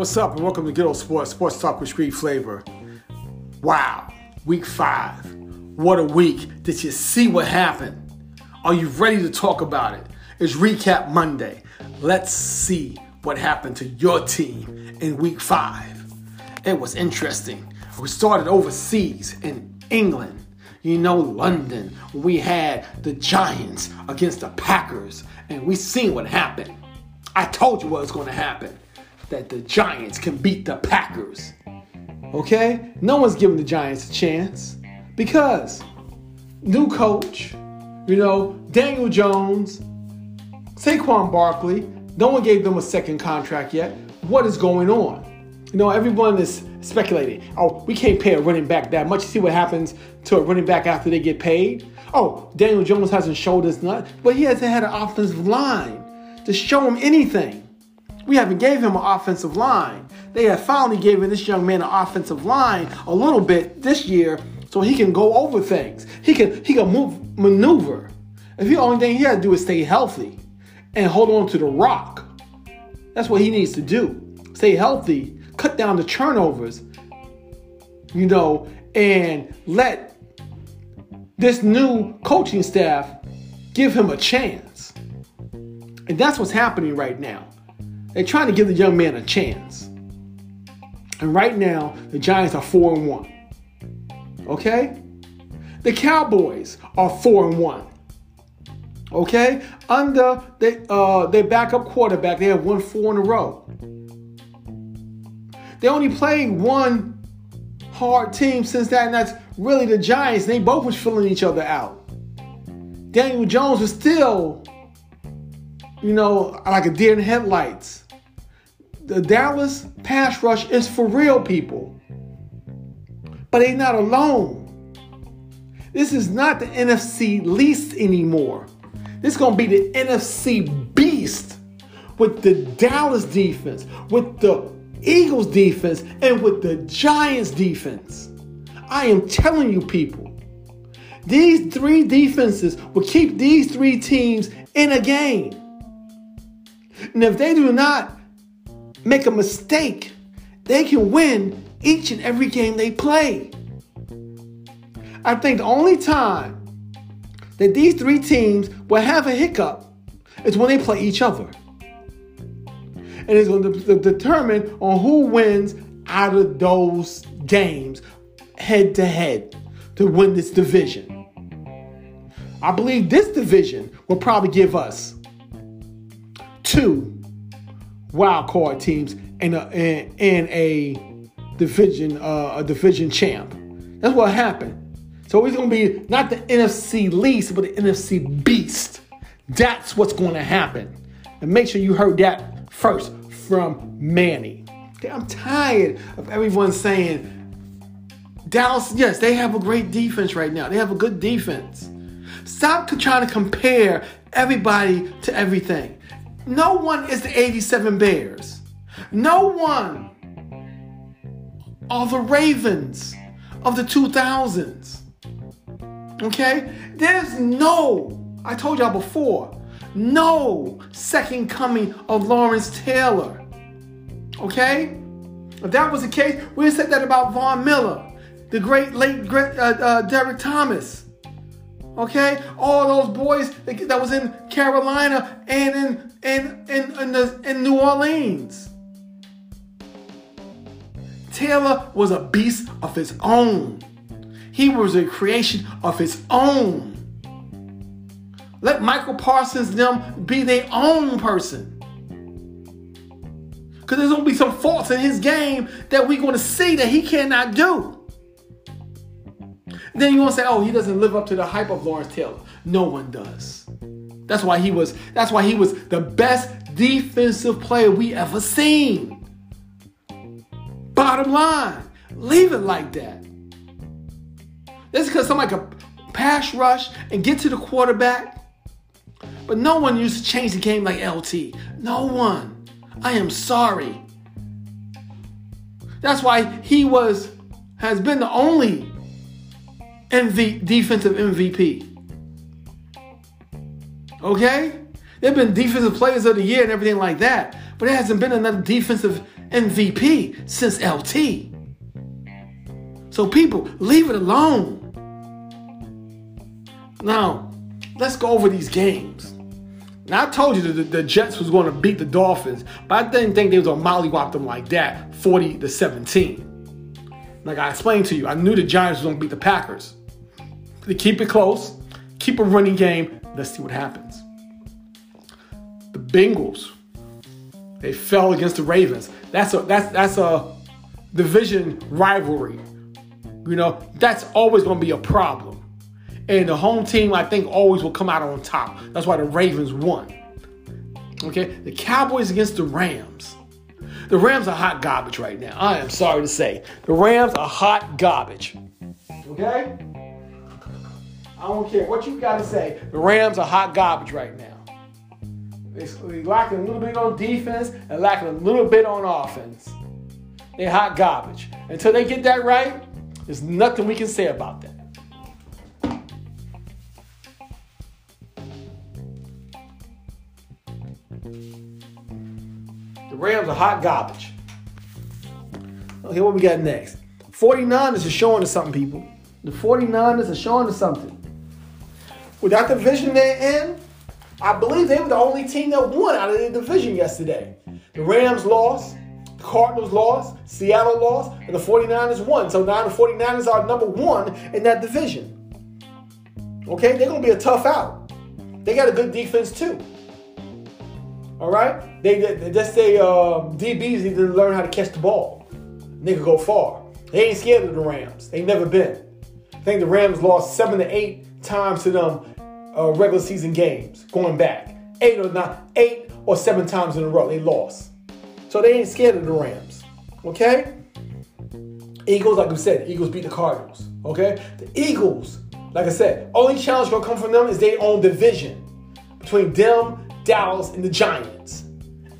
What's up, and welcome to Good Old Sports, Sports Talk with Street Flavor. Wow, week five. What a week. Did you see what happened? Are you ready to talk about it? It's Recap Monday. Let's see what happened to your team in week five. It was interesting. We started overseas in England. You know, London. We had the Giants against the Packers, and we seen what happened. I told you what was going to happen that the Giants can beat the Packers. Okay? No one's giving the Giants a chance because new coach, you know, Daniel Jones, Saquon Barkley, no one gave them a second contract yet. What is going on? You know, everyone is speculating. Oh, we can't pay a running back that much. See what happens to a running back after they get paid? Oh, Daniel Jones hasn't showed us nothing, but he hasn't had an offensive line to show him anything. We haven't gave him an offensive line. They have finally given this young man an offensive line a little bit this year so he can go over things. He can he can move maneuver. If the only thing he has to do is stay healthy and hold on to the rock. That's what he needs to do. Stay healthy, cut down the turnovers, you know, and let this new coaching staff give him a chance. And that's what's happening right now. They're trying to give the young man a chance. And right now, the Giants are 4 and 1. Okay? The Cowboys are 4 and 1. Okay? Under they, uh, their backup quarterback, they have won four in a row. They only played one hard team since that, and that's really the Giants. They both was filling each other out. Daniel Jones was still, you know, like a deer in headlights. The Dallas pass rush is for real people. But they're not alone. This is not the NFC least anymore. This is going to be the NFC beast with the Dallas defense, with the Eagles defense, and with the Giants defense. I am telling you, people, these three defenses will keep these three teams in a game. And if they do not make a mistake, they can win each and every game they play. I think the only time that these three teams will have a hiccup is when they play each other. And it's going to determine on who wins out of those games head to head to win this division. I believe this division will probably give us two wild card teams and a, a division uh, a division champ. That's what happened. So it's going to be not the NFC least, but the NFC beast. That's what's going to happen. And make sure you heard that first from Manny. I'm tired of everyone saying Dallas, yes, they have a great defense right now. They have a good defense. Stop trying to compare everybody to everything. No one is the 87 Bears. No one are the Ravens of the 2000s. Okay? There's no, I told y'all before, no second coming of Lawrence Taylor. Okay? If that was the case, we said that about Von Miller, the great late great, uh, uh, Derrick Thomas. Okay, all those boys that was in Carolina and in in in in, the, in New Orleans. Taylor was a beast of his own. He was a creation of his own. Let Micah Parsons them be their own person. Because there's going to be some faults in his game that we're going to see that he cannot do. Then you want to say, oh, he doesn't live up to the hype of Lawrence Taylor. No one does. That's why he was. That's why he was the best defensive player we ever seen. Bottom line, leave it like that. That's because somebody could pass rush and get to the quarterback. But no one used to change the game like LT. No one. I am sorry. That's why he was has been the only MV, defensive MVP. Okay? There have been defensive players of the year and everything like that, but there hasn't been another defensive MVP since LT. So, people, leave it alone. Now, let's go over these games. Now, I told you that the, the Jets was going to beat the Dolphins, but I didn't think they was going to mollywop them like that, 40 to 17. Like I explained to you, I knew the Giants was going to beat the Packers. They keep it close, keep a running game. Let's see what happens. The Bengals, they fell against the Ravens. That's a that's that's a division rivalry. You know, that's always going to be a problem. And the home team, I think, always will come out on top. That's why the Ravens won. Okay, the Cowboys against the Rams. The Rams are hot garbage right now. I am sorry to say. The Rams are hot garbage. Okay? I don't care what you got to say. The Rams are hot garbage right now. They're lacking a little bit on defense and lacking a little bit on offense. They're hot garbage. Until they get that right, there's nothing we can say about that. The Rams are hot garbage. Okay, what we got next? 49ers are showing us something, people. The 49ers are showing us something. With the division they're in, I believe they were the only team that won out of the division yesterday. The Rams lost, the Cardinals lost, Seattle lost, and the 49ers won. So now the 49ers are number one in that division. Okay, they're to be a tough out. They got a good defense too. All right? They, just say DBs need to learn how to catch the ball. They can go far. They ain't scared of the Rams. They never been. I think the Rams lost seven to eight times to them uh, regular season games going back. Eight or not, eight or seven times in a row they lost. So they ain't scared of the Rams. Okay? Eagles, like we said, Eagles beat the Cardinals. Okay? The Eagles, like I said, only challenge gonna come from them is their own division between them Dallas, and the Giants.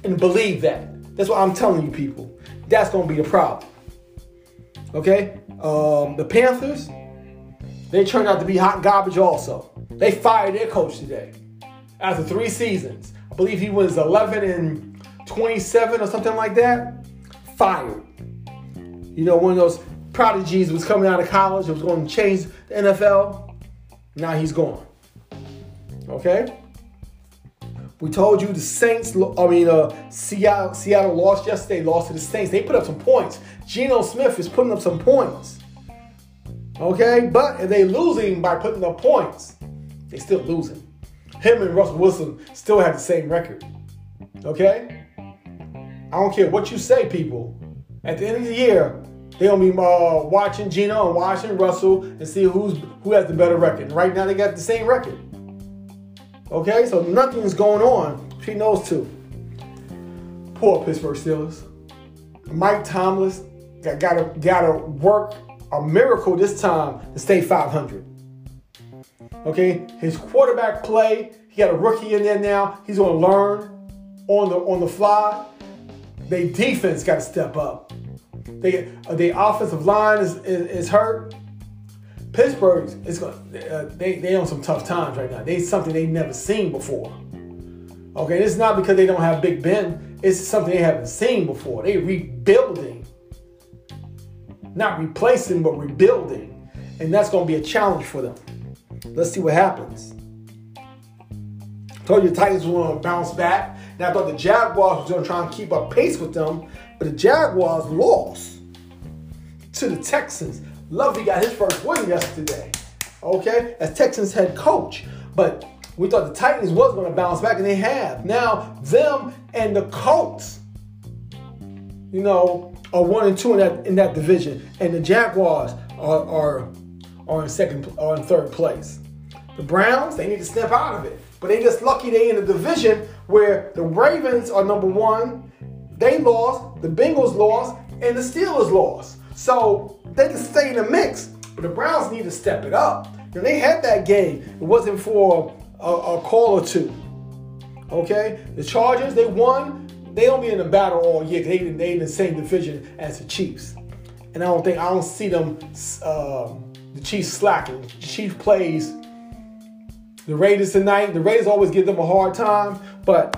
And believe that. That's what I'm telling you, people. That's to be the problem. Okay? Um, the Panthers, they turned out to be hot garbage also. They fired their coach today after three seasons. I believe he was 11 and 27 or something like that. Fired. You know, one of those prodigies was coming out of college, was going to change the NFL. Now he's gone. Okay? We told you the Saints, I mean, uh, Seattle, Seattle lost yesterday, lost to the Saints. They put up some points. Geno Smith is putting up some points. Okay, but if they losing by putting up points, they still losing. Him and Russell Wilson still have the same record. Okay? I don't care what you say, people. At the end of the year, they gonna be uh, watching Geno and watching Russell and see who's who has the better record. Right now, they got the same record. Okay, so nothing's going on between those two. Poor Pittsburgh Steelers. Mike Tomlin got gotta gotta work a miracle this time to stay 500. Okay, his quarterback play. He got a rookie in there now. He's gonna learn on the on the fly. They defense got to step up. They uh, the offensive line is, is, is hurt. Pittsburgh is going. Uh, they they on some tough times right now. They something they never seen before. Okay, it's not because they don't have Big Ben. It's something they haven't seen before. They rebuilding, not replacing, but rebuilding, and that's going to be a challenge for them. Let's see what happens. I told you the Titans were going to bounce back. Now I thought the Jaguars was going to try and keep up pace with them, but the Jaguars lost to the Texans. Lovie got his first win yesterday, okay, as Texans head coach. But we thought the Titans was going to bounce back, and they have. Now, them and the Colts, you know, are one and two in that in that division, and the Jaguars are are, are in second or in third place. The Browns, they need to step out of it, but they just lucky they in a division where the Ravens are number one, they lost, the Bengals lost, and the Steelers lost. So they can stay in the mix, but the Browns need to step it up. And they had that game. It wasn't for a, a call or two. Okay? The Chargers, they won. They don't be in the battle all year. They, they in the same division as the Chiefs. And I don't think, I don't see them, uh, the Chiefs slacking. The Chiefs plays the Raiders tonight. The Raiders always give them a hard time, but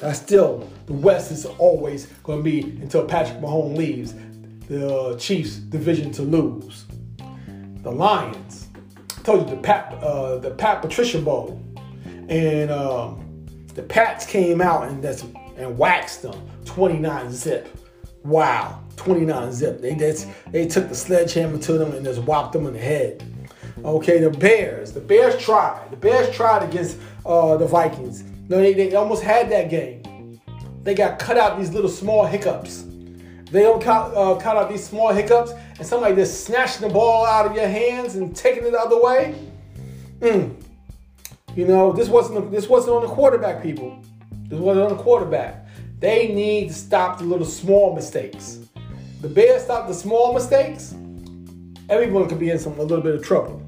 That's still the West is always going to be until Patrick Mahomes leaves the Chiefs division to lose. The Lions. I told you the Pat uh, the Pat Patricia Bowl, and um, the Pats came out and that's and waxed them 29 zip. Wow, 29 zip. They just, they took the sledgehammer to them and just whopped them in the head. Okay, the Bears. The Bears tried. The Bears tried against uh, the Vikings. No, they, they almost had that game. They got cut out these little small hiccups. They don't cut, uh, out these small hiccups, and somebody just snatching the ball out of your hands and taking it the other way. Mm. You know, this wasn't this wasn't on the quarterback, people. This wasn't on the quarterback. They need to stop the little small mistakes. The Bears stop the small mistakes. Everyone could be in some a little bit of trouble.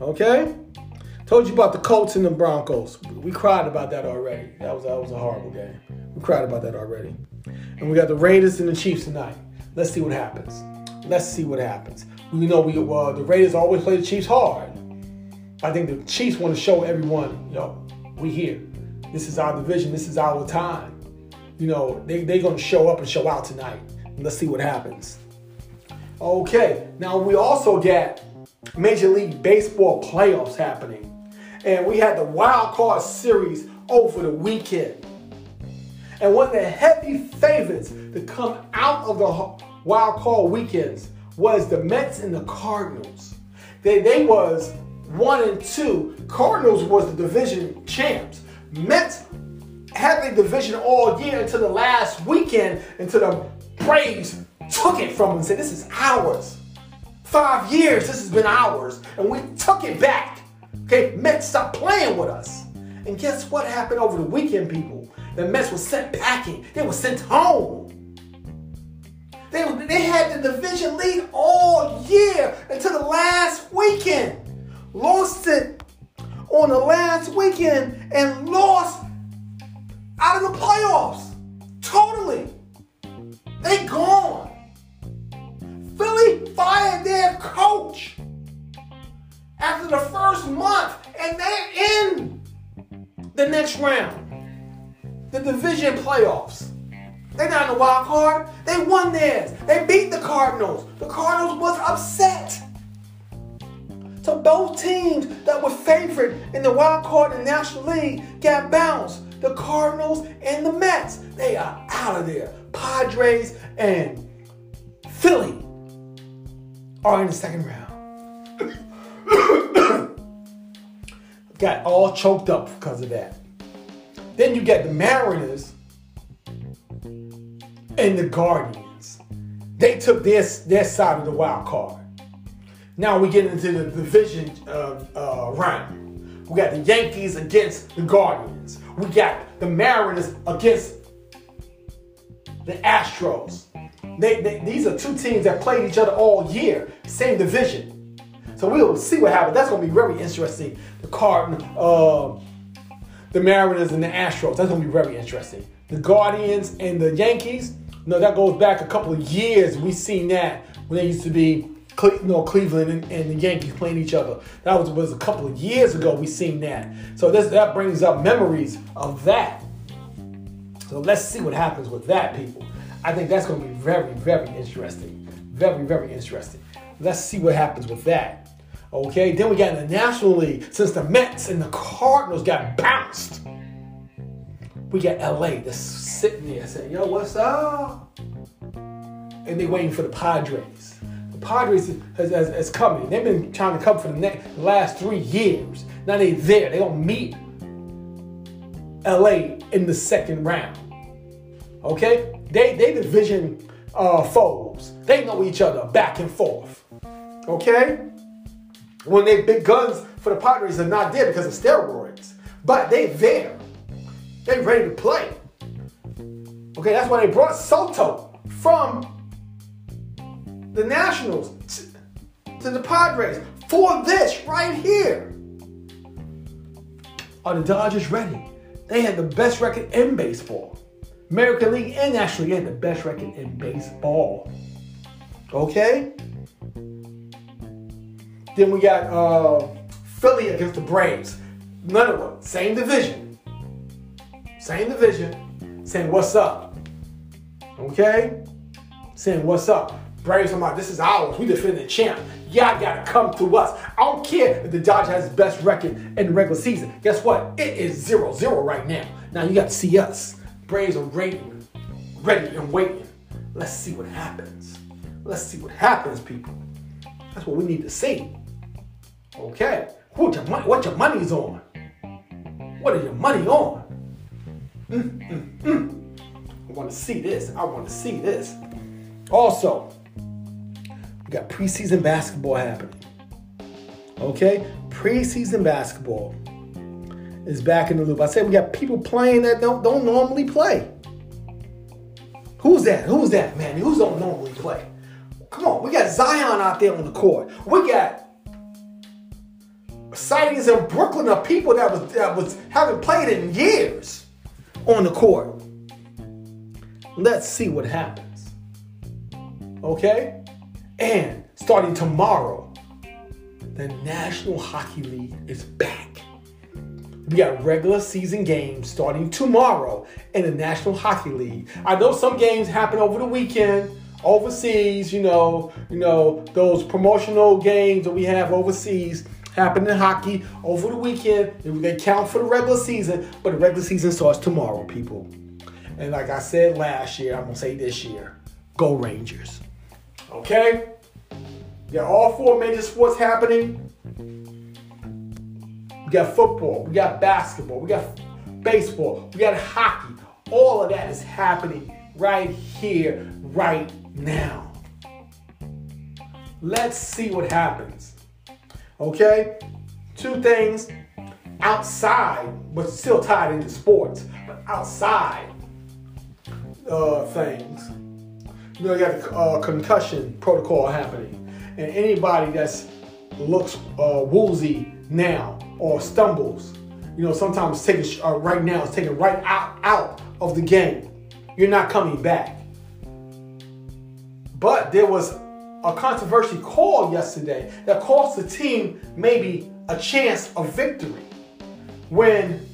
Okay? Told you about the Colts and the Broncos. We cried about that already. That was that was a horrible game. We cried about that already. And we got the Raiders and the Chiefs tonight. Let's see what happens. Let's see what happens. We know we uh, the Raiders always play the Chiefs hard. I think the Chiefs want to show everyone, yo, we here. This is our division. This is our time. You know, they they're gonna show up and show out tonight. Let's see what happens. Okay, now we also get Major League Baseball playoffs happening. And we had the wild card series over the weekend. And one of the heavy favorites to come out of the wild card weekends was the Mets and the Cardinals. They, they was one and two. Cardinals was the division champs. Had the division all year until the last weekend until the Braves took it from them and said, This is ours. Five years, this has been ours, and we took it back. Okay, Mets stopped playing with us. And guess what happened over the weekend, people? The Mets were sent packing, they were sent home. They, they had the division lead all year until the last weekend. Lost it on the last weekend and lost out of the playoffs. Totally. They gone. Philly fired their coach after the first month, and they're in the next round. The division playoffs. They're not in the wild card. They won theirs. They beat the Cardinals. The Cardinals was upset. So both teams that were favored in the wild card in the National League got bounced. The Cardinals and the Mets, they are out of there. Padres and Philly are in the second round. got all choked up because of that. Then you get the Mariners and the Guardians. They took their, their side of the wild card. Now we get into the division uh, uh, round. We got the Yankees against the Guardians. We got the Mariners against the Astros. They, they, these are two teams that played each other all year, same division. So we'll see what happens. That's going to be very interesting. The Cardinals, uh, the Mariners, and the Astros. That's going to be very interesting. The Guardians and the Yankees. No, that goes back a couple of years. We've seen that when they used to be you know, Cleveland and, and, the Yankees playing each other. That was, was a couple of years ago. We seen that. So this, that brings up memories of that. So let's see what happens with that, people. I think that's going to be very, very interesting. Very, very interesting. Let's see what happens with that. Okay, then we got in the National League, since the Mets and the Cardinals got bounced, we got LA just sitting there saying, yo, what's up? And they waiting for the Padres. Padres has coming. They've been trying to come for the, next, last three years. Now they're there. They don't meet LA in the second round. Okay? They they division uh, foes. They know each other back and forth. Okay? When they big guns for the Padres are not there because of steroids. But they there. They ready to play. Okay, that's why they brought Soto from the Nationals to, to the Padres for this right here. Are the Dodgers ready? They had the best record in baseball. American League and National League had the best record in baseball. Okay? Then we got uh, Philly against the Braves. None of them. Same division. same division, saying what's up. Okay? Saying what's up. Braves talking about this is ours. We defend the champ. Y'all gotta come to us. I don't care if the Dodgers has the best record in the regular season. Guess what? It is 0-0 right now. Now you got to see us. Braves are ready, ready and waiting. Let's see what happens. Let's see what happens, people. That's what we need to see. Okay. What your money? What your money's on? What is your money on? Mm, mm, mm. I want to see this. I want to see this. Also, we got preseason basketball happening. Okay, preseason basketball is back in the loop. I said we got people playing that don't don't normally play. Who's that? Who's that, man? Who's don't normally play? Come on, we got Zion out there on the court. We got sightings in Brooklyn of people that was that was haven't played in years on the court. Let's see what happens. Okay? And starting tomorrow, the National Hockey League is back. We got regular season games starting tomorrow in the National Hockey League. I know some games happen over the weekend overseas, you know, you know, those promotional games that we have overseas happen in hockey over the weekend. They count for the regular season, but the regular season starts tomorrow, people. And like I said last year, I'm gonna say this year, go Rangers. Okay? We got all four major sports happening. We got football, we got basketball, we got baseball, we got hockey. All of that is happening right here, right now. Let's see what happens. Okay? Two things outside, but still tied into sports, but outside uh, things. You know, you got a uh, concussion protocol happening. And anybody that's looks uh, woozy now or stumbles, you know, sometimes taking uh, right now is taken right out out of the game. You're not coming back. But there was a controversy call yesterday that cost the team maybe a chance of victory when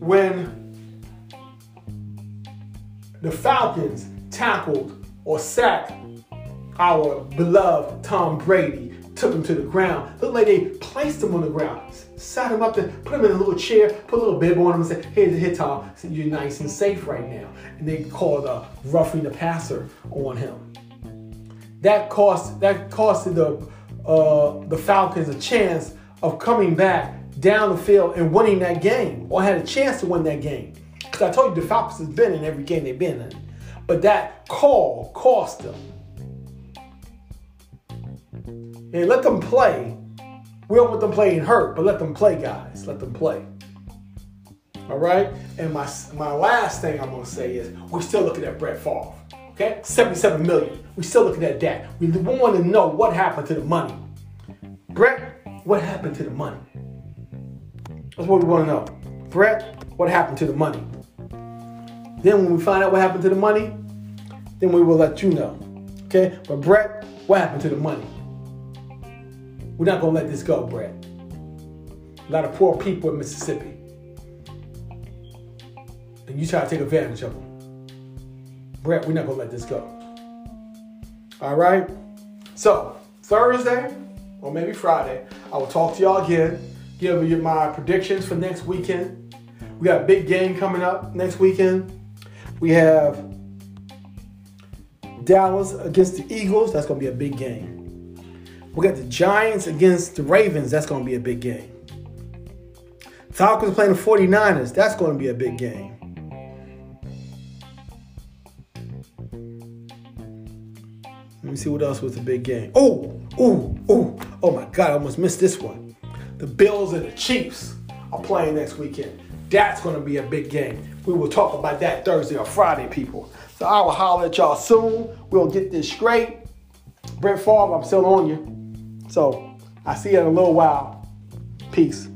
when the Falcons tackled or sacked our beloved Tom Brady, took him to the ground. Looked like they placed him on the ground, sat him up there, put him in a little chair, put a little bib on him, and said, "Here's the hit, Tom. Said, You're nice and safe right now." And they called a roughing the passer on him. That cost that costed the uh, the Falcons a chance of coming back down the field and winning that game, or had a chance to win that game. Because I told you the Falcons has been in every game they've been in, but that call cost them. And let them play. We don't want them playing hurt, but let them play, guys. Let them play. All right. And my my last thing I'm gonna say is we're still looking at Brett Favre. Okay, 77 million. We're still looking at that. We want to know what happened to the money. Brett, what happened to the money? That's what we want to know. Brett, what happened to the money? Then when we find out what happened to the money, then we will let you know. Okay? But Brett, what happened to the money? We're not gonna let this go, Brett. A lot of poor people in Mississippi. And you try to take advantage of them. Brett, we're not gonna let this go. All right? So, Thursday or maybe Friday, I will talk to y'all again, give you my predictions for next weekend. We got a big game coming up next weekend. We have Dallas against the Eagles. That's going to be a big game. We got the Giants against the Ravens. That's going to be a big game. Falcons playing the 49ers. That's going to be a big game. Let me see what else was a big game. Oh, oh, oh, oh my God, I almost missed this one. The Bills and the Chiefs are playing next weekend. That's going to be a big game. We will talk about that Thursday or Friday, people. So I will holler at y'all soon. We'll get this straight. Brent Favre, I'm still on you. So I see you in a little while. Peace.